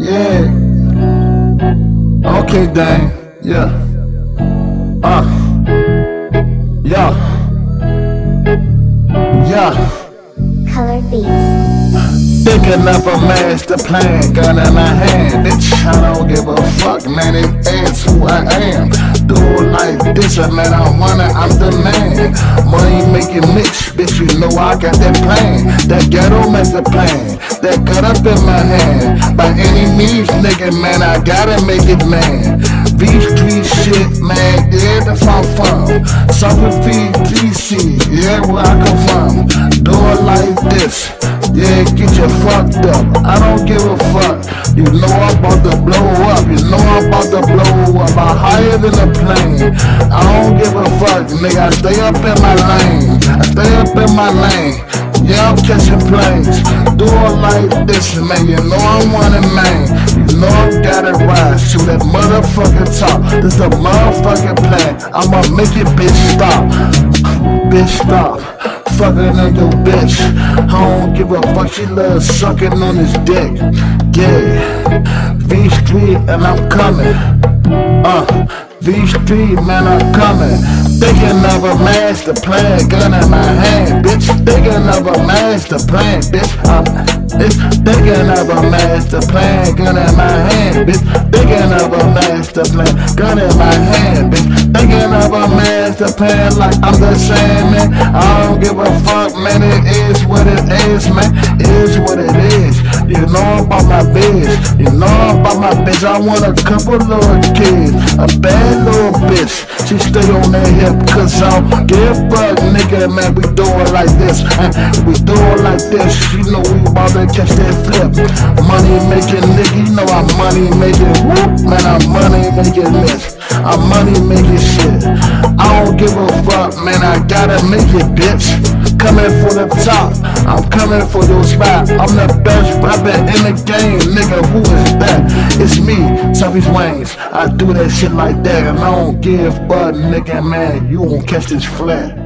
Yeah. Okay, dang. Yeah. Uh. Yeah. Yeah. Color Beats. Thinking of a master plan, gun in my hand. Bitch, I don't give a fuck, man. It is who I am. Do like this, man. I wanna, I'm the man. Money making mix, bitch. You know I got that plan. That ghetto master plan. That cut up in my hand. By any means, nigga, man. I gotta make it, man. V Street shit, man. Yeah, that's how I'm from. Southern V, DC. Yeah, where I come from. Do it like this. You fucked up. I don't give a fuck. You know I'm about to blow up. You know I'm about to blow up. I'm higher than a plane. I don't give a fuck, nigga. I stay up in my lane. I stay up in my lane. Yeah, I'm catching planes. Do it like this, man. You know I'm running, man. You know I gotta rise to that motherfucking top. This the motherfucking plan. I'ma make it, bitch, stop. Bitch, stop fucking on your bitch. I don't give a fuck, she love sucking on his dick. Yeah, V Street and I'm coming. Uh, V Street, man, I'm coming. Thinking of a master plan, gun in my hand, bitch. Thinking of a master plan, bitch. I'm it's thinking of a master plan, gun in my hand, bitch. Thinking of a master plan, gun in my hand, bitch. Thinking of a master plan like I'm the same, man. I don't give a fuck, man. It is what it is, man. It is what it is. You know about my bitch. You know about my bitch. I want a couple little kids. A bad little bitch. She stay on that hip, cause I don't give a fuck, nigga, man. We do it like this. We do it like this. You know we about to catch that flip. Money making nigga, you know I'm money making whoop. Man, I'm money making this. I'm money making shit. I don't give a fuck, man. I gotta make it, bitch. I'm coming for the top, I'm coming for your spot. I'm the best rapper in the game, nigga. Who is that? It's me, Soufeast Wayans. I do that shit like that, and I don't give a nigga, man. You won't catch this flat.